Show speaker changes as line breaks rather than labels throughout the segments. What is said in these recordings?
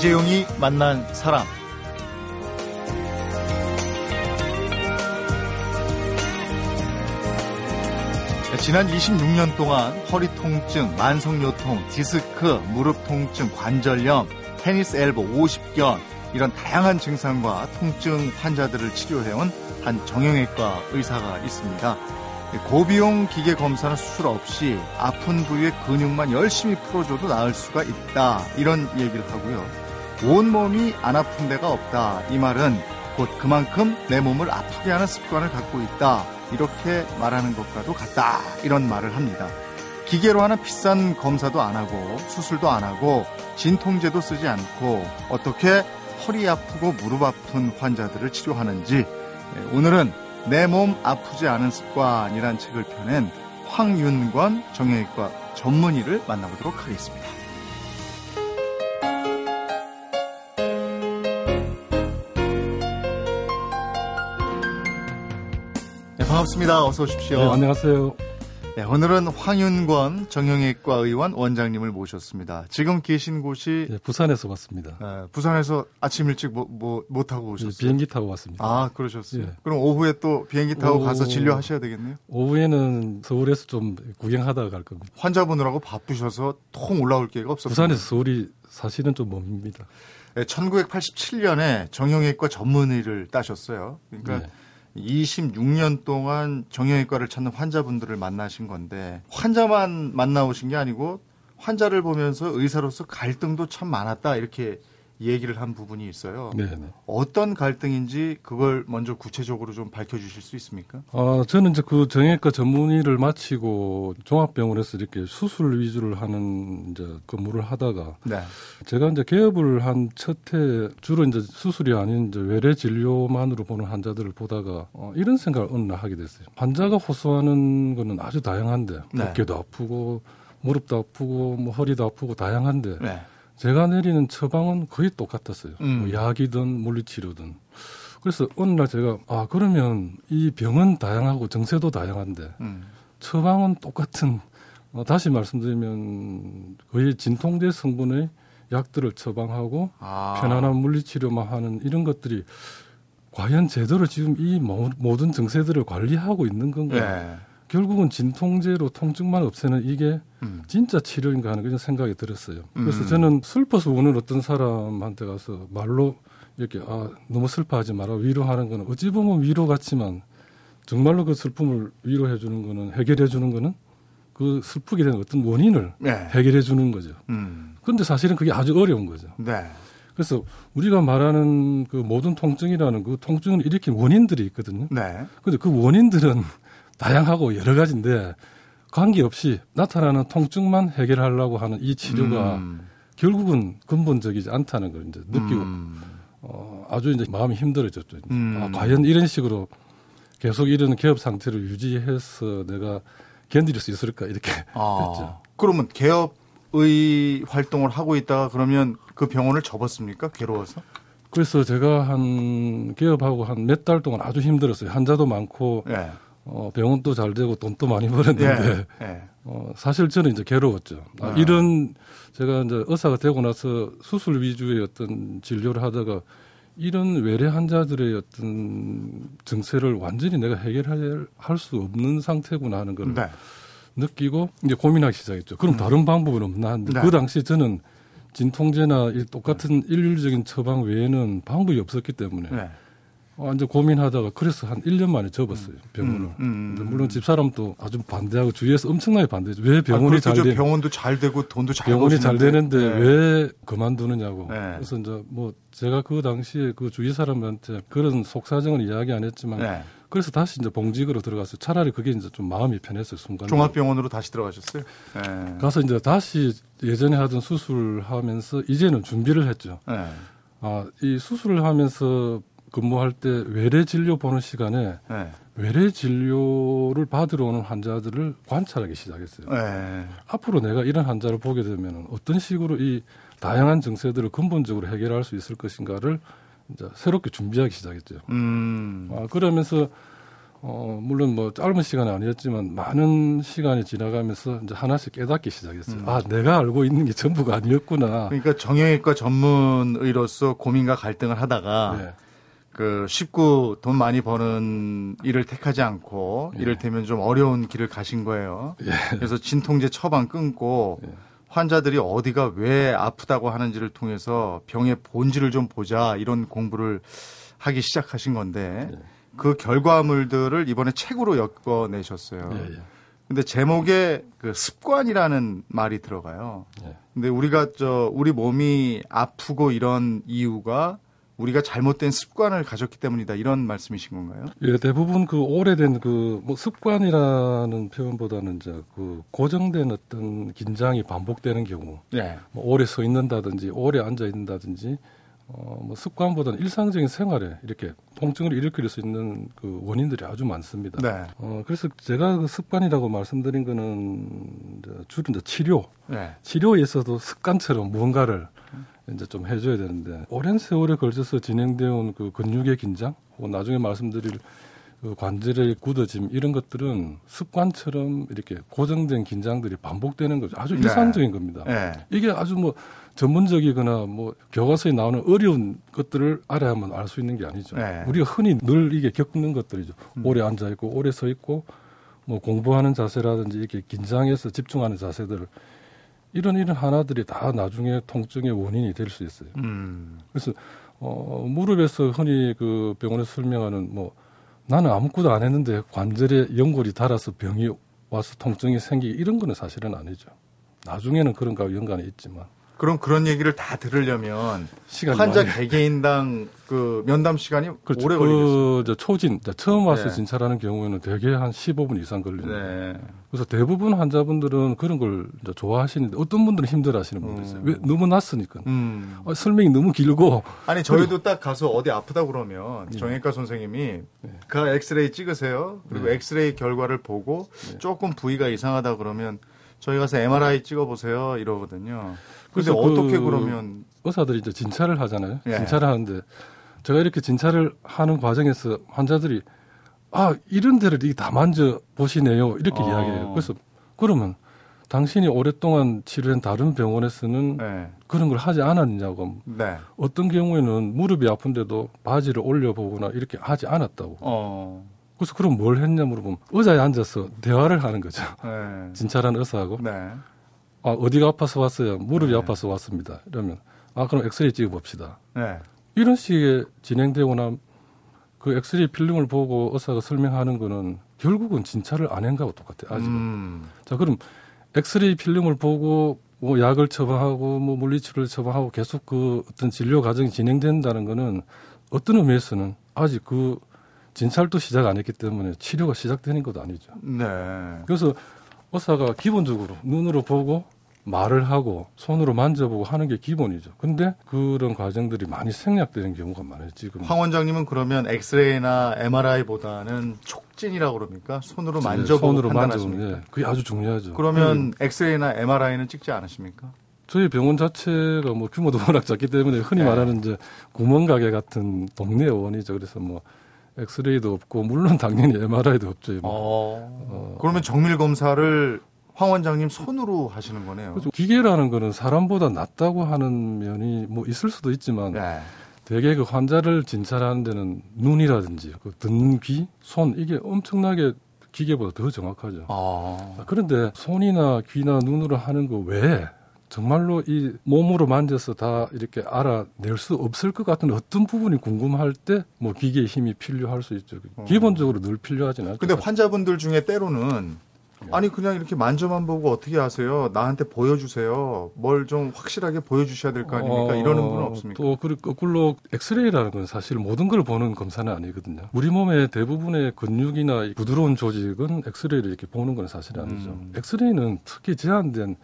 이재용이 만난 사람. 지난 26년 동안 허리 통증, 만성 요통, 디스크, 무릎 통증, 관절염, 테니스 엘보 50견 이런 다양한 증상과 통증 환자들을 치료해온 한 정형외과 의사가 있습니다. 고비용 기계 검사나 수술 없이 아픈 부위의 근육만 열심히 풀어줘도 나을 수가 있다. 이런 얘기를 하고요. 온몸이 안 아픈 데가 없다. 이 말은 곧 그만큼 내 몸을 아프게 하는 습관을 갖고 있다. 이렇게 말하는 것과도 같다. 이런 말을 합니다. 기계로 하는 비싼 검사도 안 하고 수술도 안 하고 진통제도 쓰지 않고 어떻게 허리 아프고 무릎 아픈 환자들을 치료하는지 네, 오늘은 내 몸 아프지 않은 습관이란 책을 펴낸 황윤권 정형외과 전문의를 만나보도록 하겠습니다. 반갑습니다. 어서 오십시오.
네, 안녕하세요.
네, 오늘은 황윤권 정형외과 의원 원장님을 모셨습니다. 지금 계신 곳이
네, 부산에서 왔습니다.
네, 부산에서 아침 일찍 뭐, 뭐, 못 타고 오셨어요?
비행기 타고 왔습니다.
아, 그러셨어요?
예.
그럼 오후에 또 비행기 타고
오후-
가서 진료하셔야 되겠네요?
오후에는 서울에서 좀 구경하다가 갈 겁니다.
환자분들하고 바쁘셔서 통 올라올 기회가 없었어요.
부산에서 서울이 사실은 좀 멉니다.
1987년에 정형외과 전문의를 따셨어요. 그러니까
네.
26년 동안 정형외과를 찾는 환자분들을 만나신 건데 환자만 만나오신 게 아니고 환자를 보면서 의사로서 갈등도 참 많았다 이렇게 얘기를 한 부분이 있어요.
네, 네.
어떤 갈등인지 그걸 먼저 구체적으로 좀 밝혀주실 수 있습니까?
아, 저는 이제 그 정형외과 전문의를 마치고 종합병원에서 이렇게 수술 위주를 하는 이제 근무를 하다가
네.
제가 이제 개업을 한 첫해 주로 이제 수술이 아닌 이제 외래 진료만으로 보는 환자들을 보다가 어, 이런 생각을 어느 날 하게 됐어요. 환자가 호소하는 거는 아주 다양한데
네.
어깨도 아프고 무릎도 아프고 뭐 허리도 아프고 다양한데
네.
제가 내리는 처방은 거의 똑같았어요.
음.
뭐 약이든 물리치료든. 그래서 어느 날 제가 아 그러면 이 병은 다양하고 증세도 다양한데
음.
처방은 똑같은 어, 다시 말씀드리면 거의 진통제 성분의 약들을 처방하고
아.
편안한 물리치료만 하는 이런 것들이 과연 제대로 지금 이 모- 모든 증세들을 관리하고 있는 건가?
네.
결국은 진통제로 통증만 없애는 이게
음.
진짜 치료인가 하는 그런 생각이 들었어요. 그래서
음.
저는 슬퍼서 우는 어떤 사람한테 가서 말로 이렇게 아 너무 슬퍼하지 마라 위로하는 거는 어찌 보면 위로 같지만 정말로 그 슬픔을 위로해 주는 거는 해결해 주는 거는 그 슬프게 되는 어떤 원인을
네.
해결해 주는 거죠.
음.
그런데 사실은 그게 아주 어려운 거죠.
네.
그래서 우리가 말하는 그 모든 통증이라는 그 통증을 일으킨 원인들이 있거든요.
네.
근데 그 원인들은 다양하고 여러 가지인데 관계없이 나타나는 통증만 해결하려고 하는 이 치료가
음.
결국은 근본적이지 않다는 걸 이제 느끼고
음.
어, 아주 이제 마음이 힘들어졌죠.
음.
아, 과연 이런 식으로 계속 이런 기업 상태를 유지해서 내가 견딜 수 있을까 이렇게
아.
됐죠.
그러면 개업의 활동을 하고 있다가 그러면 그 병원을 접었습니까? 괴로워서?
그래서 제가 한 개업하고 한 몇 달 동안 아주 힘들었어요. 환자도 많고
예.
어, 병원도 잘 되고 돈도 많이 벌었는데
예. 예.
어, 사실 저는 이제 괴로웠죠. 아,
아.
이런 제가 이제 의사가 되고 나서 수술 위주의 어떤 진료를 하다가 이런 외래 환자들의 어떤 증세를 완전히 내가 해결할 수 없는 상태구나 하는 걸
네.
느끼고 이제 고민하기 시작했죠. 그럼 다른 방법은 없나
네.
그 당시 저는 진통제나 이 똑같은 일률적인 처방 외에는 방법이 없었기 때문에
네.
완전 고민하다가 그래서 한 1년 만에 접었어요. 병원을.
음, 음, 음.
물론 집사람도 아주 반대하고 주위에서 엄청나게 반대죠. 왜 병원이
아,
잘
그렇죠.
되,
병원도 잘 되고 돈도 잘
병원이 잘. 되는데
네.
왜 그만두느냐고.
네.
그래서 이제 뭐 제가 그 당시에 그 주위 사람한테 그런 속사정은 이야기 안 했지만
네.
그래서 다시 이제 봉직으로 들어갔어요. 차라리 그게 이제 좀 마음이 편했어요 순간.
종합병원으로 다시 들어가셨어요? 네.
가서 이제 다시 예전에 하던 수술을 하면서 이제는 준비를 했죠.
네.
아, 이 수술을 하면서 근무할 때 외래 진료 보는 시간에
네.
외래 진료를 받으러 오는 환자들을 관찰하기 시작했어요.
네.
앞으로 내가 이런 환자를 보게 되면 어떤 식으로 이 다양한 증세들을 근본적으로 해결할 수 있을 것인가를 이제 새롭게 준비하기 시작했죠.
음.
아, 그러면서 어, 물론 뭐 짧은 시간이 아니었지만 많은 시간이 지나가면서 이제 하나씩 깨닫기 시작했어요.
음.
아, 내가 알고 있는 게 전부가 아니었구나.
그러니까 정형외과 전문의로서 고민과 갈등을 하다가
네.
그 쉽고 돈 많이 버는 일을 택하지 않고
예.
이를테면 좀 어려운 길을 가신 거예요.
예.
그래서 진통제 처방 끊고
예.
환자들이 어디가 왜 아프다고 하는지를 통해서 병의 본질을 좀 보자 이런 공부를 하기 시작하신 건데
예.
그 결과물들을 이번에 책으로 엮어내셨어요. 근데 제목에 그 습관이라는 말이 들어가요.
예.
근데 우리가 저 우리 몸이 아프고 이런 이유가 우리가 잘못된 습관을 가졌기 때문이다 이런 말씀이신 건가요?
예, 대부분 그 오래된 그 뭐 습관이라는 표현보다는 이제 그 고정된 어떤 긴장이 반복되는 경우,
네.
뭐 오래 서 있는다든지 오래 앉아 있는다든지 어, 뭐 습관보다는 일상적인 생활에 이렇게 통증을 일으킬 수 있는 그 원인들이 아주 많습니다.
네.
어, 그래서 제가 그 습관이라고 말씀드린 거는 이제 주로 이제 치료,
네.
치료에 있어도 습관처럼 무언가를 이제 좀 해줘야 되는데 오랜 세월에 걸쳐서 진행되어 온 그 근육의 긴장, 혹은 나중에 말씀드릴 그 관절의 굳어짐 이런 것들은 습관처럼 이렇게 고정된 긴장들이 반복되는 거죠. 아주
네.
일상적인 겁니다.
네.
이게 아주 뭐 전문적이거나 뭐 교과서에 나오는 어려운 것들을 알아야만 알 수 있는 게 아니죠.
네.
우리가 흔히 늘 이게 겪는 것들이죠.
음.
오래 앉아 있고 오래 서 있고 뭐 공부하는 자세라든지 이렇게 긴장해서 집중하는 자세들 이런 이런 하나들이 다 나중에 통증의 원인이 될 수 있어요.
음.
그래서 어 무릎에서 흔히 그 병원에서 설명하는 뭐 나는 아무것도 안 했는데 관절에 연골이 닳아서 병이 와서 통증이 생기기 이런 거는 사실은 아니죠. 나중에는 그런 거와 연관이 있지만
그럼 그런 얘기를 다 들으려면
시간이
환자
많이
개개인당 그 면담 시간이
그렇죠.
오래 걸리겠어요.
그, 저 초진, 저 처음 와서
네.
진찰하는 경우에는 대개 한 15분 이상 걸립니다.
네.
그래서 대부분 환자분들은 그런 걸 좋아하시는데 어떤 분들은 힘들어 하시는 분들 있어요.
음.
왜? 너무 낯으니까.
음.
아, 설명이 너무 길고.
아니 저희도 딱 가서 어디 아프다 그러면
예.
정형외과 선생님이
네.
그 엑스레이 찍으세요. 그리고
네.
엑스레이 결과를 보고
네.
조금 부위가 이상하다 그러면 저희 가서 MRI 찍어보세요 이러거든요. 근데
그래서
어떻게
그-
그러면
의사들이 이제 진찰을 하잖아요.
예.
진찰을 하는데 제가 이렇게 진찰을 하는 과정에서 환자들이 아, 이런 데를 이다 만져 보시네요. 이렇게
어.
이야기해요. 그래서 그러면 당신이 오랫동안 치료한 다른 병원에서는
네.
그런 걸 하지 않았냐고
네.
어떤 경우에는 무릎이 아픈데도 바지를 올려보거나 이렇게 하지 않았다고.
어.
그래서 그럼 뭘 했냐 물어보면 의자에 앉아서 대화를 하는 거죠.
네.
진찰한 의사하고.
네.
아, 어디가 아파서 왔어요? 무릎이
네.
아파서 왔습니다. 이러면 아, 그럼 엑스레이 찍어봅시다.
네.
이런 식의 진행되고 나그 엑스레이 필름을 보고 의사가 설명하는 거는 결국은 진찰을 안 한 거하고 똑같아요. 아직은.
음.
자, 그럼 엑스레이 필름을 보고 뭐 약을 처방하고 뭐 물리치료를 처방하고 계속 그 어떤 진료 과정이 진행된다는 거는 어떤 의미에서는 아직 그 진찰도 시작 안 했기 때문에 치료가 시작되는 것도 아니죠.
네.
그래서 의사가 기본적으로 눈으로 보고 말을 하고 손으로 만져보고 하는 게 기본이죠. 근데 그런 과정들이 많이 생략되는 경우가 많아요. 지금
황 원장님은 그러면 엑스레이나 MRI보다는 촉진이라고 그럽니까? 손으로
네,
만져보고
손으로
판단하십니까?
예, 그게 아주 중요하죠.
그러면 엑스레이나 MRI는 찍지 않으십니까?
저희 병원 자체가 뭐 규모도 워낙 작기 때문에 흔히
네.
말하는 이제 구멍 가게 같은 동네 의원이죠. 그래서 뭐 엑스레이도 없고 물론 당연히 MRI도 없죠. 뭐.
어. 그러면 정밀 검사를 황 원장님 손으로 하시는 거네요.
그래서 기계라는 거는 사람보다 낫다고 하는 면이 뭐 있을 수도 있지만
네.
대개 그 환자를 진찰하는 데는 눈이라든지 그 듣는 귀, 손 이게 엄청나게 기계보다 더 정확하죠.
아.
그런데 손이나 귀나 눈으로 하는 거 외에 정말로 이 몸으로 만져서 다 이렇게 알아낼 수 없을 것 같은 어떤 부분이 궁금할 때 뭐 기계의 힘이 필요할 수 있죠.
어.
기본적으로 늘 필요하진 않죠.
근데 환자분들 중에 때로는 아니 그냥 이렇게 만져만 보고 어떻게 아세요? 나한테 보여주세요. 뭘 좀 확실하게 보여주셔야 될 거 아닙니까?
어,
이러는 분은 없습니까?
또 그리고 거꾸로 엑스레이라는 건 사실 모든 걸 보는 검사는 아니거든요. 우리 몸의 대부분의 근육이나 이 부드러운 조직은 엑스레이를 이렇게 보는 건 사실 아니죠.
음.
엑스레이는 특히 제한된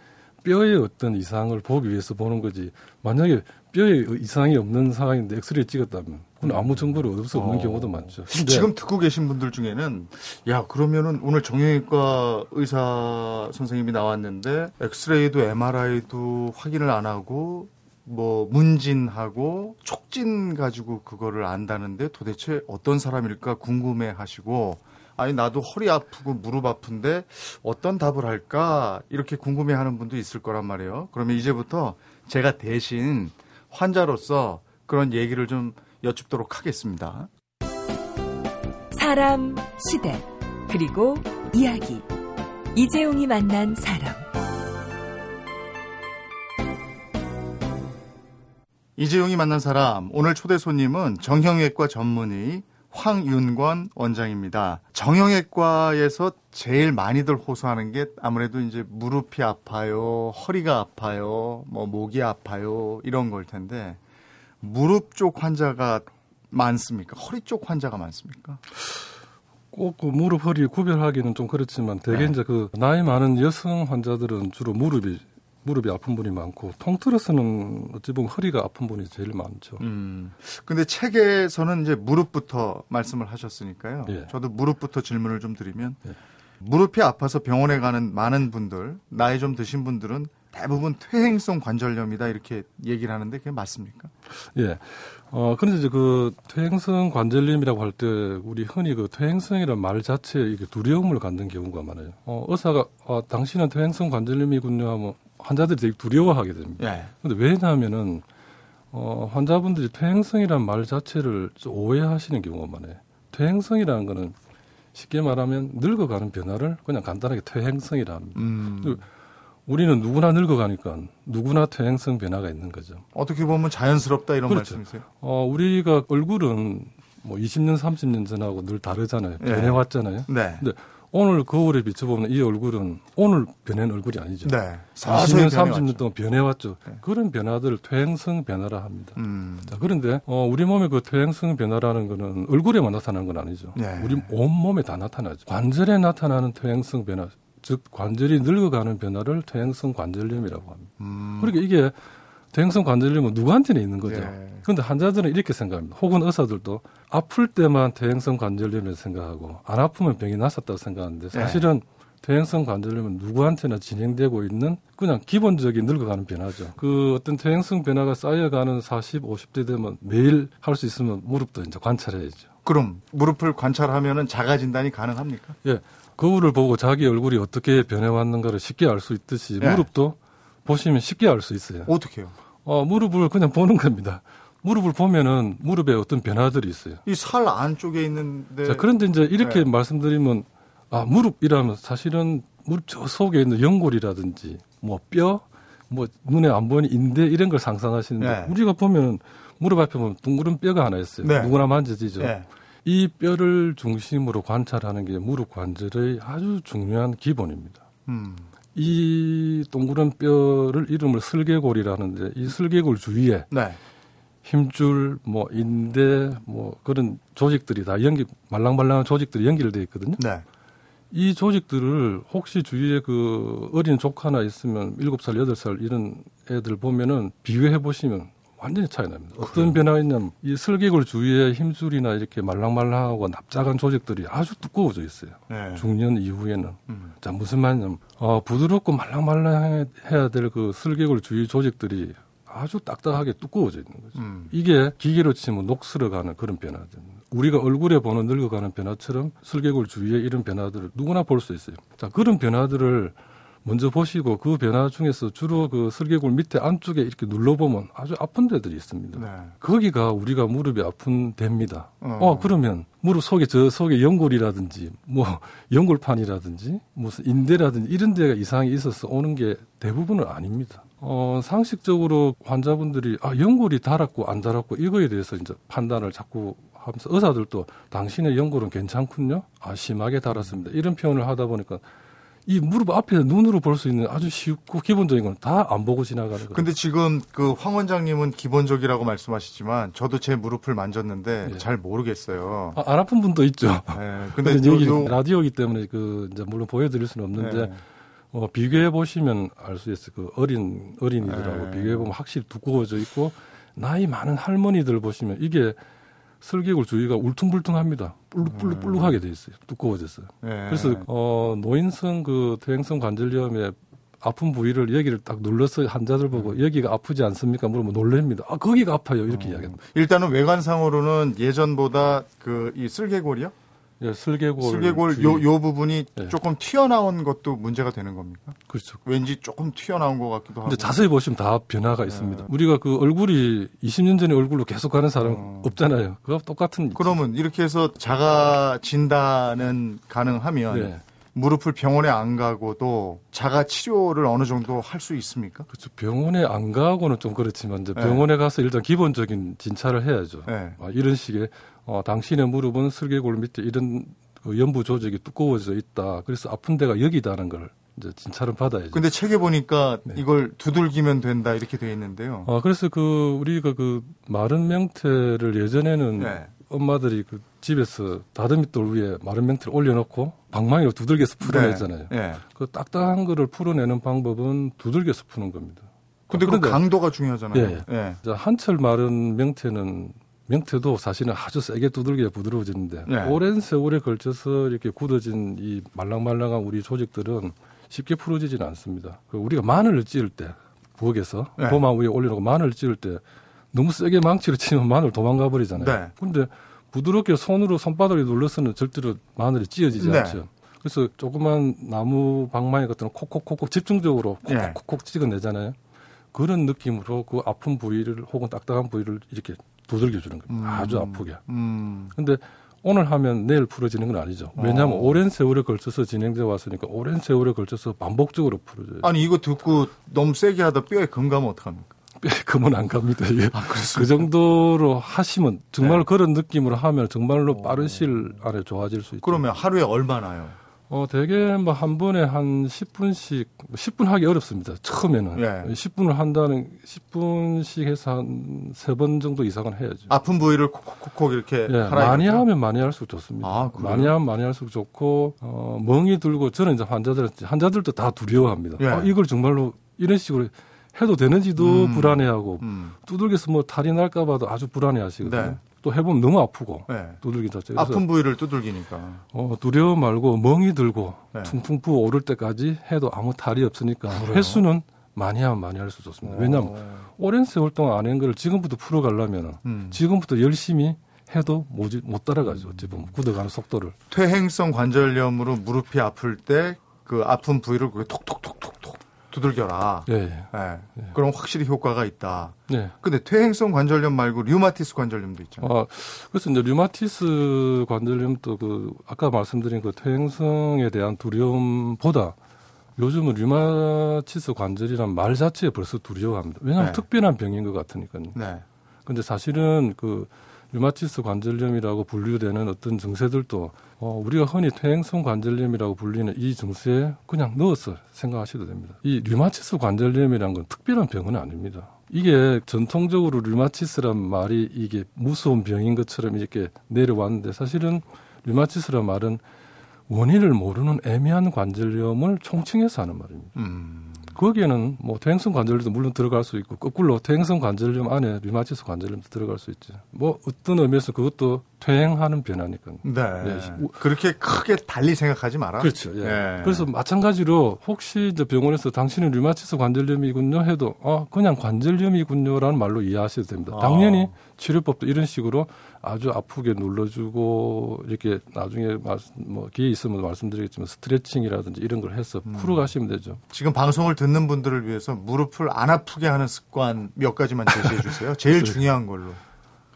뼈의 어떤 이상을 보기 위해서 보는 거지. 만약에 뼈에 이상이 없는 상황인데 엑스레이 찍었다면 그건 아무 정보를 얻을 수 없는
어.
경우도 많죠.
지금 듣고 계신 분들 중에는 야 그러면은 오늘 정형외과 의사 선생님이 나왔는데 엑스레이도 MRI도 확인을 안 하고 뭐 문진하고 촉진 가지고 그거를 안다는데 도대체 어떤 사람일까 궁금해 하시고 아니 나도 허리 아프고 무릎 아픈데 어떤 답을 할까 이렇게 궁금해하는 분도 있을 거란 말이에요. 그러면 이제부터 제가 대신 환자로서 그런 얘기를 좀 여쭙도록 하겠습니다.
사람, 시대, 그리고 이야기. 이재용이 만난 사람.
이재용이 만난 사람 오늘 초대 손님은 정형외과 전문의 황윤권 원장입니다. 정형외과에서 제일 많이들 호소하는 게 아무래도 이제 무릎이 아파요, 허리가 아파요, 뭐 목이 아파요 이런 걸 텐데 무릎 쪽 환자가 많습니까? 허리 쪽 환자가 많습니까?
꼭 그 무릎 허리 구별하기는 좀 그렇지만 대개 네. 이제 그 나이 많은 여성 환자들은 주로 무릎이 무릎이 아픈 분이 많고 통틀어서는 어찌 보면 허리가 아픈 분이 제일 많죠. 음.
근데 책에서는 이제 무릎부터 말씀을 하셨으니까요. 예. 저도 무릎부터 질문을 좀 드리면 예. 무릎이 아파서 병원에 가는 많은 분들, 나이 좀 드신 분들은 대부분 퇴행성 관절염이다 이렇게 얘기를 하는데 그게 맞습니까?
예. 어, 그런데 이제 그 퇴행성 관절염이라고 할 때 우리 흔히 그 퇴행성이라는 말 자체에 이게 두려움을 갖는 경우가 많아요. 어, 의사가 아, 당신은 퇴행성 관절염이군요 하면 환자들이 되게 두려워하게 됩니다. 예. 근데 왜냐하면은 어, 환자분들이 퇴행성이라는 말 자체를 오해하시는 경우가 많아요. 퇴행성이라는 거는 쉽게 말하면 늙어가는 변화를 그냥 간단하게 퇴행성이라 합니다. 음. 우리는 누구나 늙어가니까 누구나 퇴행성 변화가 있는 거죠.
어떻게 보면 자연스럽다 이런 그렇죠. 말씀이세요?
어, 우리가 얼굴은 뭐 20년, 30년 전하고 늘 다르잖아요. 네. 변해왔잖아요. 네. 근데 오늘 거울에 비춰보면 이 얼굴은 오늘 변한 얼굴이 아니죠. 네. 20년, 30년 동안 변해왔죠. 네. 그런 변화들을 퇴행성 변화라 합니다. 음. 자, 그런데 어, 우리 몸의 그 퇴행성 변화라는 거는 얼굴에만 나타나는 건 아니죠. 네. 우리 온 몸에 다 나타나죠. 관절에 나타나는 퇴행성 변화, 즉 관절이 늙어가는 변화를 퇴행성 관절염이라고 합니다. 음. 그러니까 이게 퇴행성 관절염은 누구한테나 있는 거죠. 예. 그런데 환자들은 이렇게 생각합니다. 혹은 의사들도 아플 때만 퇴행성 관절염을 생각하고 안 아프면 병이 났었다고 생각하는데 사실은 예. 퇴행성 관절염은 누구한테나 진행되고 있는 그냥 기본적인 늙어가는 변화죠. 그 어떤 퇴행성 변화가 쌓여가는 40, 50대 되면 매일 할 수 있으면 무릎도 이제 관찰해야죠.
그럼 무릎을 관찰하면은 자가 진단이 가능합니까?
예. 거울을 보고 자기 얼굴이 어떻게 변해왔는가를 쉽게 알 수 있듯이 예. 무릎도 보시면 쉽게 알 수 있어요.
어떻게요?
어, 무릎을 그냥 보는 겁니다. 무릎을 보면은 무릎에 어떤 변화들이 있어요.
이 살 안쪽에 있는데.
자, 그런데 이제 이렇게 네. 말씀드리면 아, 무릎이라면 사실은 무릎 저 속에 있는 연골이라든지 뭐 뼈, 뭐 눈에 안 보이는 인대 이런 걸 상상하시는데 네. 우리가 보면은 무릎 앞에 보면 둥그런 뼈가 하나 있어요. 네. 누구나 만져지죠. 네. 이 뼈를 중심으로 관찰하는 게 무릎 관절의 아주 중요한 기본입니다. 음. 이 동그란 뼈를 이름을 슬개골이라는데 이 슬개골 주위에 네. 힘줄, 뭐 인대, 뭐 그런 조직들이 다 연기 말랑말랑한 조직들이 연결되어 있거든요. 네. 이 조직들을 혹시 주위에 그 어린 조카나 있으면 일곱 살 여덟 살 이런 애들 보면은 비교해 보시면 완전히 차이 납니다. 어떤 변화가 있냐면 이 슬개골 주위에 힘줄이나 이렇게 말랑말랑하고 납작한 조직들이 아주 두꺼워져 있어요. 네. 중년 이후에는. 음. 자, 무슨 말이냐면 어, 부드럽고 말랑말랑해야 될 그 슬개골 주위 조직들이 아주 딱딱하게 두꺼워져 있는 거죠. 음. 이게 기계로 치면 녹슬어가는 그런 변화들. 우리가 얼굴에 보는 늙어가는 변화처럼 슬개골 주위에 이런 변화들을 누구나 볼 수 있어요. 자, 그런 변화들을 먼저 보시고 그 변화 중에서 주로 그 설계골 밑에 안쪽에 이렇게 눌러보면 아주 아픈 데들이 있습니다. 네. 거기가 우리가 무릎이 아픈 데입니다. 어. 어. 그러면 무릎 속에 저 속에 연골이라든지 뭐 연골판이라든지 무슨 인대라든지 이런 데가 이상이 있어서 오는 게 대부분은 아닙니다. 어, 상식적으로 환자분들이 아, 연골이 달았고 안 달았고 이거에 대해서 이제 판단을 자꾸 하면서 의사들도 당신의 연골은 괜찮군요. 아, 심하게 달았습니다. 이런 표현을 하다 보니까 이 무릎 앞에 눈으로 볼 수 있는 아주 쉽고 기본적인 건 다 안 보고 지나가는 거예요.
근데 지금 그 황 원장님은 기본적이라고 말씀하시지만 저도 제 무릎을 만졌는데 네. 잘 모르겠어요.
아, 안 아픈 분도 있죠. 네. 근데 여기 요... 라디오이기 때문에 그 이제 물론 보여드릴 수는 없는데 네. 어, 비교해 보시면 알 수 있어요. 그 어린 어린이들하고 네. 비교해 보면 확실히 두꺼워져 있고 나이 많은 할머니들 보시면 이게 설계골 주위가 울퉁불퉁합니다. 뿔룩뿔룩뿔룩하게 돼 있어요. 두꺼워졌어요. 네. 그래서 어 노인성 그 퇴행성 관절염의 아픈 부위를 여기를 딱 눌러서 환자들 보고 음. 여기가 아프지 않습니까? 물으면 놀랍니다. 아 거기가 아파요 이렇게 음. 이야기합니다.
일단은 외관상으로는 예전보다 그이 슬개골이요?
예, 슬개골.
슬개골. 요, 요 부분이
예.
조금 튀어나온 것도 문제가 되는 겁니까?
그렇죠.
왠지 조금 튀어나온 것 같기도 하고.
근데 자세히 보시면 다 변화가
네.
있습니다. 우리가 그 얼굴이 20년 전의 얼굴로 계속 가는 사람
어.
없잖아요. 그거 똑같은.
그러면 이렇게 해서 자가 진단은 가능하면
네.
무릎을 병원에 안 가고도 자가 치료를 어느 정도 할 수 있습니까?
그렇죠. 병원에 안 가고는 좀 그렇지만 이제
네.
병원에 가서 일단 기본적인 진찰을 해야죠.
네.
아, 이런 식의 어, 당신의 무릎은 슬개골 밑에 이런 그 연부 조직이 두꺼워져 있다. 그래서 아픈 데가 여기다는 걸 이제 진찰을 받아야죠.
근데 책에 보니까
네.
이걸 두들기면 된다 이렇게 돼 있는데요.
어, 그래서 그 우리가 그 마른 명태를 예전에는
네.
엄마들이 그 집에서 다듬이돌 위에 마른 명태를 올려놓고 방망이로 두들겨서 풀어내잖아요.
네.
그 딱딱한 거를 풀어내는 방법은 두들겨서 푸는 겁니다.
근데 그
그런데
강도가 중요하잖아요.
예.
예.
자, 한철 마른 명태는 명태도 사실은 아주 세게 두들겨야 부드러워지는데
네.
오랜 세월에 걸쳐서 이렇게 굳어진 이 말랑말랑한 우리 조직들은 쉽게 풀어지지는 않습니다. 그 우리가 마늘을 찌을 때 부엌에서
네.
도마 위에 올려놓고 마늘을 찌을 때 너무 세게 망치로 치면 마늘 도망가 버리잖아요.
네.
근데 부드럽게 손으로 손바닥에 눌러서는 절대로 마늘이 찌어지지
네.
않죠. 그래서 조그만 나무 방망이 같은 거 콕콕콕콕 집중적으로
네.
콕콕콕 찍어내잖아요. 그런 느낌으로 그 아픈 부위를 혹은 딱딱한 부위를 이렇게 두들겨 주는 겁니다.
음.
아주 아프게.
음.
근데 오늘 하면 내일 풀어지는 건 아니죠. 왜냐하면
어.
오랜 세월에 걸쳐서 진행돼 왔으니까 오랜 세월에 걸쳐서 반복적으로 풀어져요.
아니 이거 듣고 너무 세게 하다 뼈에 금 가면 어떡합니까?
뼈에 금은 안 갑니다. 이게
아,
그 정도로 하시면 정말
네.
그런 느낌으로 하면 정말로
어.
빠른 시일 안에 좋아질 수 있죠.
그러면 하루에 얼마나요?
어, 대개 뭐 한 번에 한 10분씩, 10분 하기 어렵습니다. 처음에는.
예.
10분을 한다는, 10분씩 해서 한 세 번 정도 이상은 해야죠.
아픈 부위를 콕콕콕콕 이렇게
예, 많이
이거죠?
하면 많이 할수록 좋습니다.
아?
많이 하면 많이 할수록 좋고, 어, 멍이 들고, 저는 이제 환자들, 환자들도 다 두려워합니다.
예.
아, 이걸 정말로 이런 식으로 해도 되는지도
음.
불안해하고,
음.
두들겨서 뭐 탈이 날까봐도 아주 불안해 하시거든요.
네.
또 해보면 너무 아프고,
네.
두들기 자체가. 그래서
아픈 부위를 두들기니까.
어, 두려워 말고 멍이 들고
네.
퉁퉁 부어 오를 때까지 해도 아무 탈이 없으니까
그래요?
횟수는 많이 하면 많이 할 수 좋습니다. 왜냐하면
어.
오랜 세월 동안 안한 거를 지금부터 풀어가려면
음.
지금부터 열심히 해도 못, 못 따라가죠. 어찌 보면 굳어가는 속도를.
퇴행성 관절염으로 무릎이 아플 때 그 아픈 부위를 톡톡톡톡톡 두들겨라.
예, 예.
예. 그럼 확실히 효과가 있다.
네.
근데 퇴행성 관절염 말고 류마티스 관절염도 있잖아요.
아, 그래서 이제 류마티스 관절염도 그 아까 말씀드린 그 퇴행성에 대한 두려움보다 요즘은 류마티스 관절이란 말 자체에 벌써 두려워합니다. 왜냐하면
네.
특별한 병인 것 같으니까요.
네.
근데 사실은 그 류마티스 관절염이라고 분류되는 어떤 증세들도 어, 우리가 흔히 퇴행성 관절염이라고 불리는 이 증세에 그냥 넣어서 생각하셔도 됩니다. 이 류마티스 관절염이라는 건 특별한 병은 아닙니다. 이게 전통적으로 류마티스란 말이 이게 무서운 병인 것처럼 이렇게 내려왔는데 사실은 류마티스란 말은 원인을 모르는 애매한 관절염을 총칭해서 하는 말입니다.
음.
거기에는 뭐 퇴행성 관절염도 물론 들어갈 수 있고 거꾸로 퇴행성 관절염 안에 류마티스 관절염도 들어갈 수 있죠. 뭐 어떤 의미에서 그것도 퇴행하는 변화니까요.
네.
네.
그렇게 크게 달리 생각하지 마라.
그렇죠. 예.
예.
그래서 마찬가지로 혹시 이제 병원에서 당신은 류마티스 관절염이군요 해도 아 그냥 관절염이군요라는 말로 이해하셔도 됩니다.
아.
당연히 치료법도 이런 식으로 아주 아프게 눌러주고 이렇게 나중에 말씀, 뭐 기회 있으면 말씀드리겠지만 스트레칭이라든지 이런 걸 해서
음.
풀어가시면 되죠.
지금 방송을 듣는 분들을 위해서 무릎을 안 아프게 하는 습관 몇 가지만 제시해 주세요. 제일 중요한 걸로.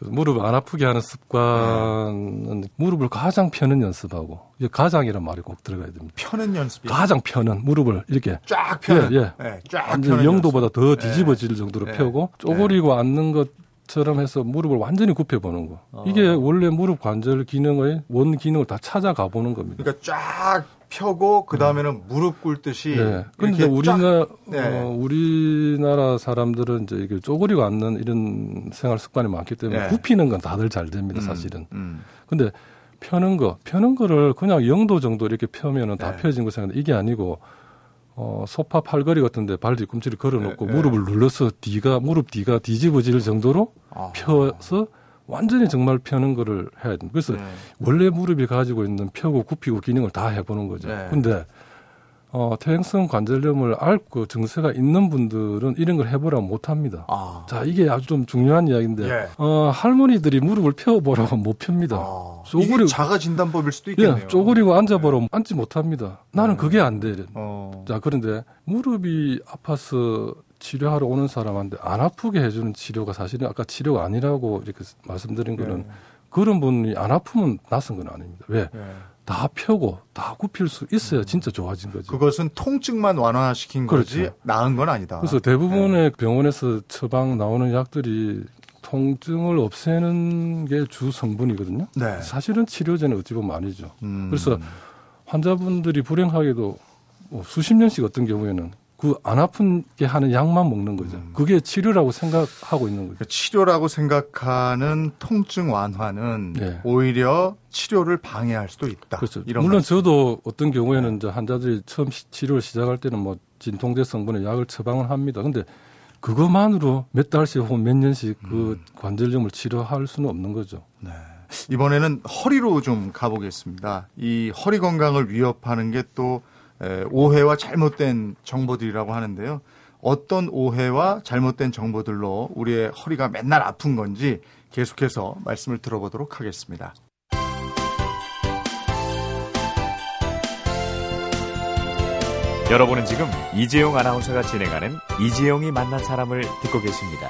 그래서 무릎을 안 아프게 하는 습관은 무릎을 가장 펴는 연습하고 이게 가장이란 말이 꼭 들어가야 됩니다.
펴는 연습이
가장 펴는 무릎을 이렇게
쫙 펴는.
예, 예.
네, 쫙
완전
펴는
영도보다 더
연습.
뒤집어질 정도로
네.
펴고 쪼그리고 앉는 것 처럼 해서 무릎을 완전히 굽혀 보는 거.
어.
이게 원래 무릎 관절 기능의 원 기능을 다 찾아가 보는 겁니다.
그러니까 쫙 펴고 그 다음에는 무릎 꿇듯이
네. 근데
이렇게
우리나라
네.
어, 우리나라 사람들은 이제 이게 쪼그리고 앉는 이런 생활 습관이 많기 때문에
네.
굽히는 건 다들 잘 됩니다,
음,
사실은.
음.
근데 펴는 거, 펴는 거를 그냥 영도 정도 이렇게 펴면은 다
네.
펴진 거 생각하는데 이게 아니고 어, 소파 팔걸이 같은데 발 뒤꿈치를 걸어놓고
네, 네.
무릎을 눌러서 뒤가 무릎 뒤가 뒤집어질 정도로
아.
펴서 완전히 정말 펴는 거를 해야 됩니다. 그래서
네.
원래 무릎이 가지고 있는 펴고 굽히고 기능을 다 해보는 거죠.
네.
근데 어, 퇴행성 관절염을 앓고 증세가 있는 분들은 이런 걸 해보라고 못합니다.
아.
자, 이게 아주 좀 중요한 이야기인데,
예.
어, 할머니들이 무릎을 펴보라고 못 펴니다.
아.
쪼그리고-
자가 진단법일 수도 있겠네요.
예, 쪼그리고 앉아보라고 앉지 못합니다. 나는 그게 안 돼.
어.
자, 그런데 무릎이 아파서 치료하러 오는 사람한테 안 아프게 해주는 치료가 사실은 아까 치료가 아니라고 이렇게 말씀드린 거는
예.
그런 분이 안 아프면 낯선 건 아닙니다. 왜?
예.
다 펴고 다 굽힐 수 있어야 진짜 좋아진 거죠.
그것은 통증만 완화시킨 거지
그렇죠.
나은 건 아니다.
그래서 대부분의 병원에서 처방 나오는 약들이 통증을 없애는 게 주 성분이거든요.
네.
사실은 치료제는 어찌 보면 아니죠.
음.
그래서 환자분들이 불행하게도 뭐 수십 년씩 어떤 경우에는 그 안 아픈 게 하는 약만 먹는 거죠.
음.
그게 치료라고 생각하고 있는 거죠.
치료라고 생각하는 통증 완화는
네.
오히려 치료를 방해할 수도 있다.
그렇죠. 물론
말씀.
저도 어떤 경우에는 이제 환자들이 처음 시- 치료를 시작할 때는 뭐 진통제 성분의 약을 처방을 합니다. 근데 그것만으로 몇 달씩 혹은 몇 년씩 그
음.
관절염을 치료할 수는 없는 거죠.
네. 이번에는 허리로 좀 가보겠습니다. 이 허리 건강을 위협하는 게 또 오해와 잘못된 정보들이라고 하는데요. 어떤 오해와 잘못된 정보들로 우리의 허리가 맨날 아픈 건지 계속해서 말씀을 들어보도록 하겠습니다.
여러분은 지금 이재용 아나운서가 진행하는 이재용이 만난 사람을 듣고 계십니다.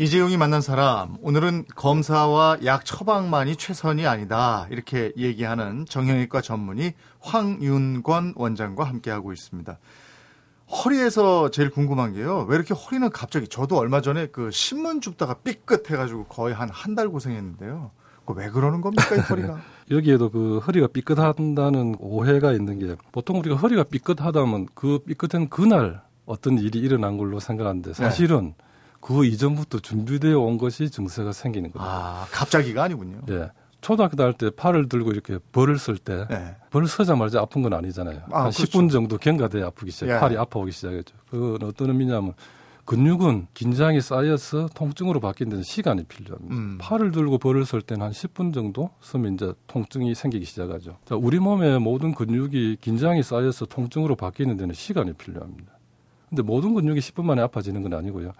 이재용이 만난 사람, 오늘은 검사와 약 처방만이 최선이 아니다. 이렇게 얘기하는 정형외과 전문의 황윤권 원장과 함께하고 있습니다. 허리에서 제일 궁금한 게요. 왜 이렇게 허리는 갑자기, 저도 얼마 전에 그 신문 줍다가 삐끗 해가지고 거의 한 한 달 고생했는데요. 그왜 그러는 겁니까, 이 허리가?
여기에도 그 허리가 삐끗한다는 오해가 있는 게 보통 우리가 허리가 삐끗하다면 그 삐끗한 그날 어떤 일이 일어난 걸로 생각하는데 사실은 그 이전부터 준비되어 온 것이 증세가 생기는 겁니다.
아, 갑자기가 아니군요.
예. 초등학교 다닐 때 팔을 들고 이렇게 벌을 쓸때
네.
벌 서자마자 아픈 건 아니잖아요.
아,
한
그렇죠.
10분 정도 경과돼야 아프기 시작,
예.
팔이 아파오기 시작했죠. 그건 어떤 의미냐면 근육은 긴장이 쌓여서 통증으로 바뀌는 데는 시간이 필요합니다.
음.
팔을 들고 벌을 쓸 때는 한 10분 정도 쓰면 이제 통증이 생기기 시작하죠. 자, 우리 몸의 모든 근육이 긴장이 쌓여서 통증으로 바뀌는 데는 시간이 필요합니다. 근데 모든 근육이 10분 만에 아파지는 건 아니고요.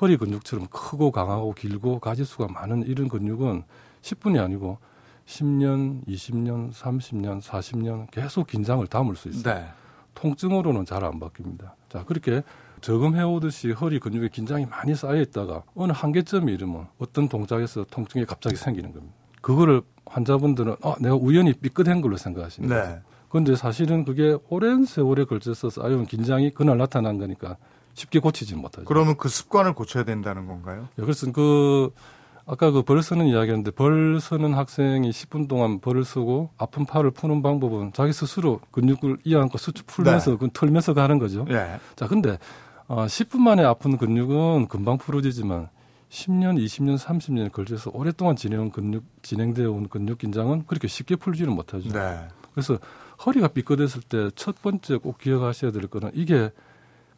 허리 근육처럼 크고 강하고 길고 가지수가 많은 이런 근육은 10분이 아니고 10년, 20년, 30년, 40년 계속 긴장을 담을 수 있어요.
네.
통증으로는 잘 안 바뀝니다. 자, 그렇게 저금해 오듯이 허리 근육에 긴장이 많이 쌓여 있다가 어느 한계점이 이르면 어떤 동작에서 통증이 갑자기 생기는 겁니다. 그거를 환자분들은 아, 내가 우연히 삐끗한 걸로 생각하십니다.
네.
그런데 사실은 그게 오랜 세월에 걸쳐서 쌓여온 긴장이 그날 나타난 거니까 쉽게 고치지 못하죠.
그러면 그 습관을 고쳐야 된다는 건가요?
예, 그래서 그 아까 그 벌 쓰는 이야기였는데 벌 쓰는 학생이 10분 동안 벌을 쓰고 아픈 팔을 푸는 방법은 자기 스스로 근육을 이완과 수축 풀면서
네.
그 털면서 가는 거죠.
예.
자, 근데 어, 10분 만에 아픈 근육은 금방 풀어지지만 10년, 20년, 30년에 걸쳐서 오랫동안 진행 근육 진행되어 온 근육 긴장은 그렇게 쉽게 풀지는 못하죠.
네.
그래서 허리가 삐끗했을 때 첫 번째 꼭 기억하셔야 될 거는 이게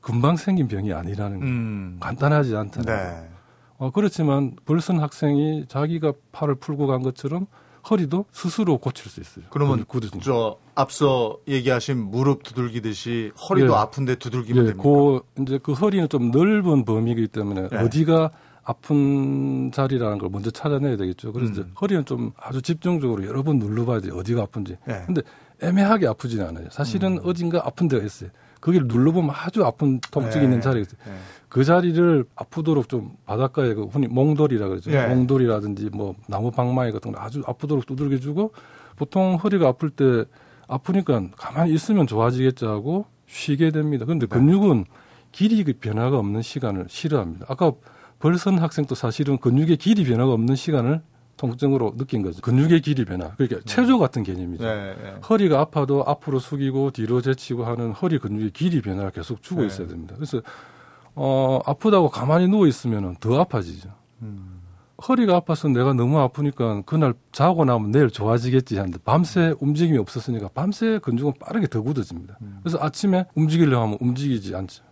금방 생긴 병이 아니라는 거.
음.
간단하지 않다는 거.
네.
어, 그렇지만 벌선 학생이 자기가 팔을 풀고 간 것처럼 허리도 스스로 고칠 수 있어요.
그러면
굳어진
저 앞서 얘기하신 무릎 두들기듯이 허리도
예.
아픈데 두들기면
예,
됩니다.
그 이제 그 허리는 좀 넓은 범위이기 때문에
네.
어디가 아픈 자리라는 걸 먼저 찾아내야 되겠죠. 그래서
음.
허리는 좀 아주 집중적으로 여러 번 눌러봐야 돼요. 어디가 아픈지.
예.
근데 애매하게 아프지는 않아요. 사실은 어딘가 아픈 데가 있어요. 거기를 눌러보면 아주 아픈 통증이
예.
있는 자리가 있어요.
예.
그 자리를 아프도록 좀 바닷가에 그 흔히 몽돌이라 그러죠.
예.
몽돌이라든지 뭐 나무 방망이 같은 거 아주 아프도록 두들겨주고 보통 허리가 아플 때 아프니까 가만히 있으면 좋아지겠지 하고 쉬게 됩니다. 그런데
네.
근육은 길이 그 변화가 없는 시간을 싫어합니다. 아까 벌선 학생도 사실은 근육의 길이 변화가 없는 시간을 통증으로 느낀 거죠. 근육의 길이 변화. 그러니까 체조 같은 개념이죠.
네, 네.
허리가 아파도 앞으로 숙이고 뒤로 제치고 하는 허리 근육의 길이 변화를 계속 주고
네.
있어야 됩니다. 그래서 어, 아프다고 가만히 누워 있으면 더 아파지죠.
음.
허리가 아파서 내가 너무 아프니까 그날 자고 나면 내일 좋아지겠지 하는데 밤새 움직임이 없었으니까 밤새 근육은 빠르게 더 굳어집니다.
음.
그래서 아침에 움직이려고 하면 움직이지 않죠.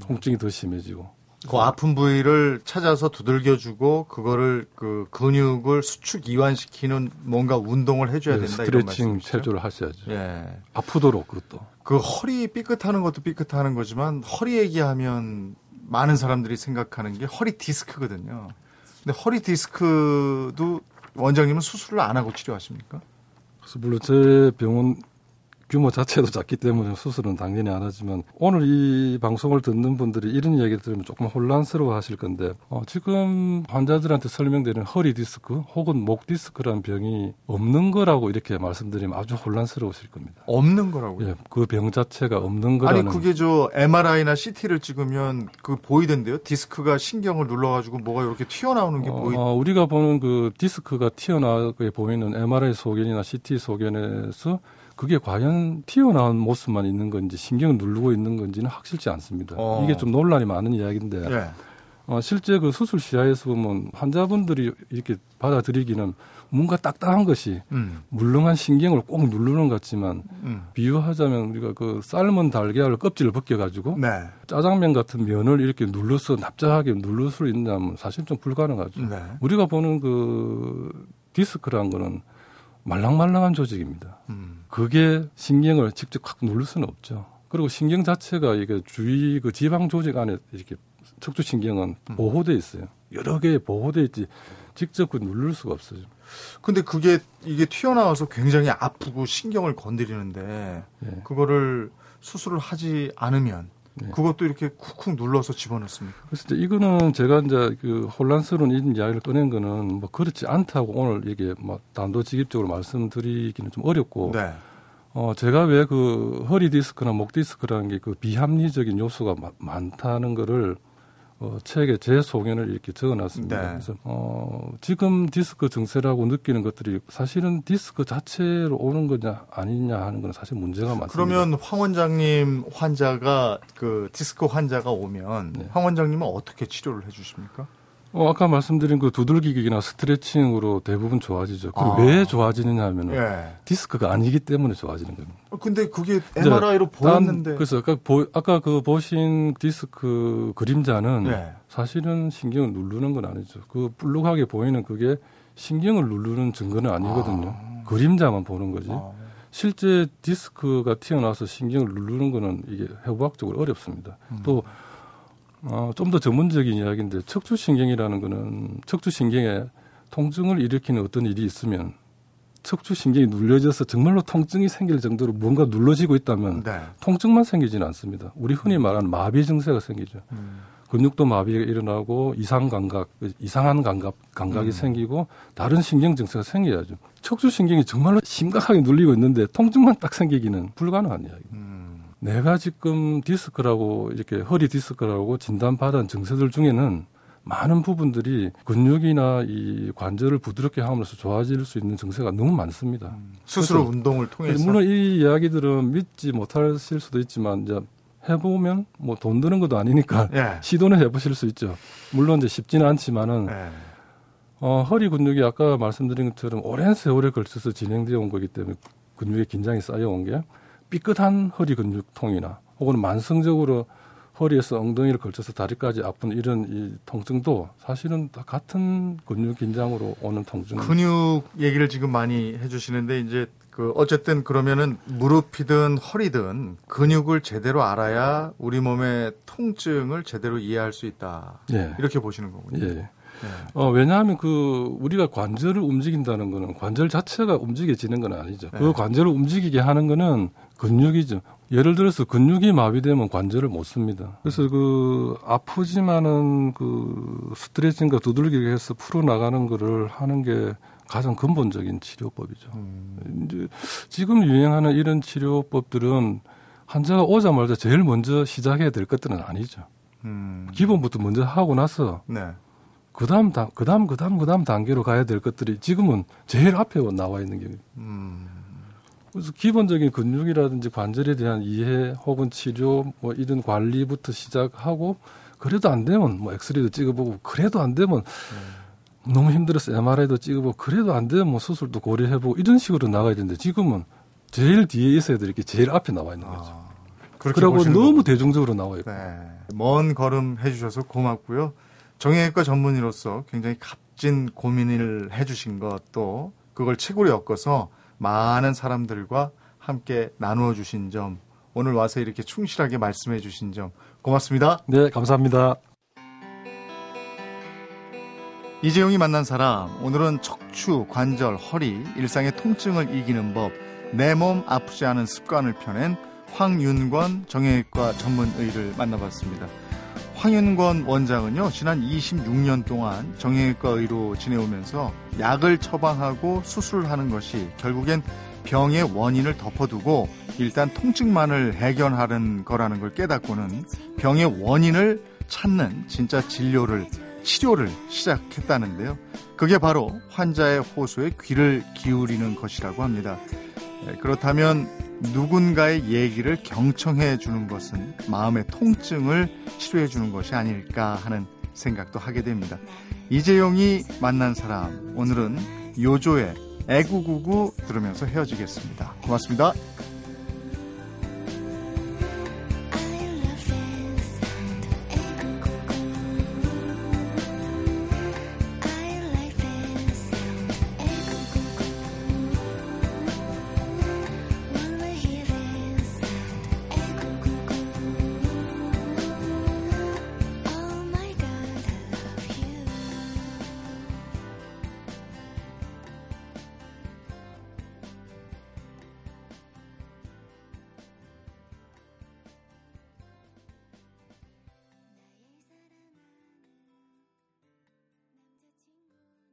통증이 더 심해지고
그 아픈 부위를 찾아서 두들겨주고 그거를 그 근육을 수축 이완시키는 뭔가 운동을 해줘야
네,
된다 이런
스트레칭
말씀이시죠?
체조를 하셔야죠.
예.
아프도록 그것도.
그 허리 삐끗하는 것도 삐끗하는 거지만 허리 얘기하면 많은 사람들이 생각하는 게 허리 디스크거든요. 근데 허리 디스크도 원장님은 수술을 안 하고 치료하십니까?
그래서 물론 제 병원 규모 자체도 작기 때문에 수술은 당연히 안 하지만 오늘 이 방송을 듣는 분들이 이런 이야기를 들으면 조금 혼란스러워 하실 건데 어, 지금 환자들한테 설명되는 허리 디스크 혹은 목 디스크라는 병이 없는 거라고 이렇게 말씀드리면 아주 혼란스러우실 겁니다.
없는 거라고요.
예, 그 병 자체가 없는 거라는
아니 그게 저 MRI나 CT를 찍으면 그 보이던데요. 디스크가 신경을 눌러가지고 뭐가 이렇게 튀어나오는 게 보이.
어, 우리가 보는 그 디스크가 튀어나오게 보이는 MRI 소견이나 CT 소견에서 그게 과연 튀어나온 모습만 있는 건지 신경을 누르고 있는 건지는 확실치 않습니다.
어.
이게 좀 논란이 많은 이야기인데
예.
어, 실제 그 수술 시야에서 보면 환자분들이 이렇게 받아들이기는 뭔가 딱딱한 것이
음.
물렁한 신경을 꼭 누르는 것 같지만
음.
비유하자면 우리가 그 삶은 달걀 껍질을 벗겨가지고
네.
짜장면 같은 면을 이렇게 눌러서 납작하게 누를 수 있냐면 사실 좀 불가능하죠.
네.
우리가 보는 그 디스크라는 거는 말랑말랑한 조직입니다.
음.
그게 신경을 직접 확 누를 수는 없죠. 그리고 신경 자체가 이게 주위 그 지방 조직 안에 이렇게 척추 신경은
음.
보호돼 있어요. 여러 개 보호돼 있지 직접 그 누를 수가 없어요.
근데 그게 이게 튀어나와서 굉장히 아프고 신경을 건드리는데
예.
그거를 수술을 하지 않으면
네.
그것도 이렇게 쿡쿡 눌러서 집어넣습니까?
그래서 이거는 제가 이제 그 혼란스러운 이야기를 꺼낸 거는 뭐 그렇지 않다고 오늘 이게 뭐 단도직입적으로 말씀드리기는 좀 어렵고
네.
어 제가 왜 그 허리 디스크나 목 디스크라는 게 그 비합리적인 요소가 마- 많다는 거를 어 책에 제 소견을 이렇게 적어놨습니다.
네.
그래서 어 지금 디스크 증세라고 느끼는 것들이 사실은 디스크 자체로 오는 거냐 아니냐 하는 건 사실 문제가 많습니다.
그러면 황 원장님 환자가 그 디스크 환자가 오면
네.
황 원장님은 어떻게 치료를 해주십니까?
어, 아까 말씀드린 그 두들기기나 스트레칭으로 대부분 좋아지죠. 그리고
아.
왜 좋아지느냐 하면은
예.
디스크가 아니기 때문에 좋아지는 겁니다.
어, 근데 그게 MRI로
단-
보였는데.
그래서 아까, 보, 아까 그 보신 디스크 그림자는
예.
사실은 신경을 누르는 건 아니죠. 그 불룩하게 보이는 그게 신경을 누르는 증거는 아니거든요. 그림자만 보는 거지.
아.
실제 디스크가 튀어나와서 신경을 누르는 거는 이게 해부학적으로 어렵습니다.
음.
또, 어, 좀 더 전문적인 이야기인데 척추신경이라는 거는 척추신경에 통증을 일으키는 어떤 일이 있으면 척추신경이 눌려져서 정말로 통증이 생길 정도로 뭔가 눌러지고 있다면
네.
통증만 생기지는 않습니다. 우리 흔히 말하는 마비 증세가 생기죠.
음.
근육도 마비가 일어나고 이상 감각, 이상한 감각, 감각이
음.
생기고 다른 신경 증세가 생겨야죠. 척추 신경이 정말로 심각하게 눌리고 있는데 통증만 딱 생기기는 불가능한 이야기.
음.
내가 지금 디스크라고 이렇게 허리 디스크라고 진단받은 증세들 중에는 많은 부분들이 근육이나 이 관절을 부드럽게 함으로써 좋아질 수 있는 증세가 너무 많습니다.
스스로
그래서-
운동을 통해서.
물론 이 이야기들은 믿지 못하실 수도 있지만 이제 해보면 뭐 돈 드는 것도 아니니까
예.
시도는 해보실 수 있죠. 물론 이제 쉽지는 않지만은
예.
어, 허리 근육이 아까 말씀드린 것처럼 오랜 세월에 걸쳐서 진행되어 온 거기 때문에 근육의 긴장이 쌓여 온 게 삐끗한 허리 근육통이나 혹은 만성적으로 허리에서 엉덩이를 걸쳐서 다리까지 아픈 이런 이 통증도 사실은 다 같은 근육 긴장으로 오는 통증.
근육 얘기를 지금 많이 해주시는데 이제 그 어쨌든 그러면은 무릎이든 허리든 근육을 제대로 알아야 우리 몸의 통증을 제대로 이해할 수 있다.
예.
이렇게 보시는 거군요.
예. 어, 왜냐하면 그 우리가 관절을 움직인다는 거는 관절 자체가 움직여지는 건 아니죠. 그
네.
관절을 움직이게 하는 거는 근육이죠. 예를 들어서 근육이 마비되면 관절을 못 씁니다. 그래서 그 아프지만은 그 스트레칭과 두들기기 해서 풀어 나가는 거를 하는 게 가장 근본적인 치료법이죠.
음.
이제 지금 유행하는 이런 치료법들은 환자가 오자마자 제일 먼저 시작해야 될 것들은 아니죠.
음.
기본부터 먼저 하고 나서
네.
그다음 다 그다음 그다음 그다음 단계로 가야 될 것들이 지금은 제일 앞에 나와 있는 게
음.
그래서 기본적인 근육이라든지 관절에 대한 이해 혹은 치료 뭐 이런 관리부터 시작하고 그래도 안 되면 뭐 엑스레이도 찍어보고 그래도 안 되면 너무 힘들어서 MRI도 찍어보고 그래도 안 되면 뭐 수술도 고려해보고 이런 식으로 나가야 되는데 지금은 제일 뒤에 있어야 될 게 제일 앞에 나와 있는 거죠.
아. 그렇게
그리고 너무
거군요.
대중적으로 나와요.
네. 먼 걸음 해주셔서 고맙고요. 정형외과 전문의로서 굉장히 값진 고민을 해주신 것도 그걸 책으로 엮어서 많은 사람들과 함께 나누어 주신 점, 오늘 와서 이렇게 충실하게 말씀해 주신 점 고맙습니다.
네, 감사합니다.
이재용이 만난 사람, 오늘은 척추, 관절, 허리, 일상의 통증을 이기는 법, 내 몸 아프지 않은 습관을 펴낸 황윤권 정형외과 전문의를 만나봤습니다. 황윤권 원장은요, 지난 26년 동안 정형외과 의로 지내오면서 약을 처방하고 수술하는 것이 결국엔 병의 원인을 덮어두고 일단 통증만을 해결하는 거라는 걸 깨닫고는 병의 원인을 찾는 진짜 진료를 치료를 시작했다는데요. 그게 바로 환자의 호소에 귀를 기울이는 것이라고 합니다. 네, 그렇다면 누군가의 얘기를 경청해 주는 것은 마음의 통증을 치료해 주는 것이 아닐까 하는 생각도 하게 됩니다. 이재용이 만난 사람, 오늘은 요조의 애구구구 들으면서 헤어지겠습니다. 고맙습니다.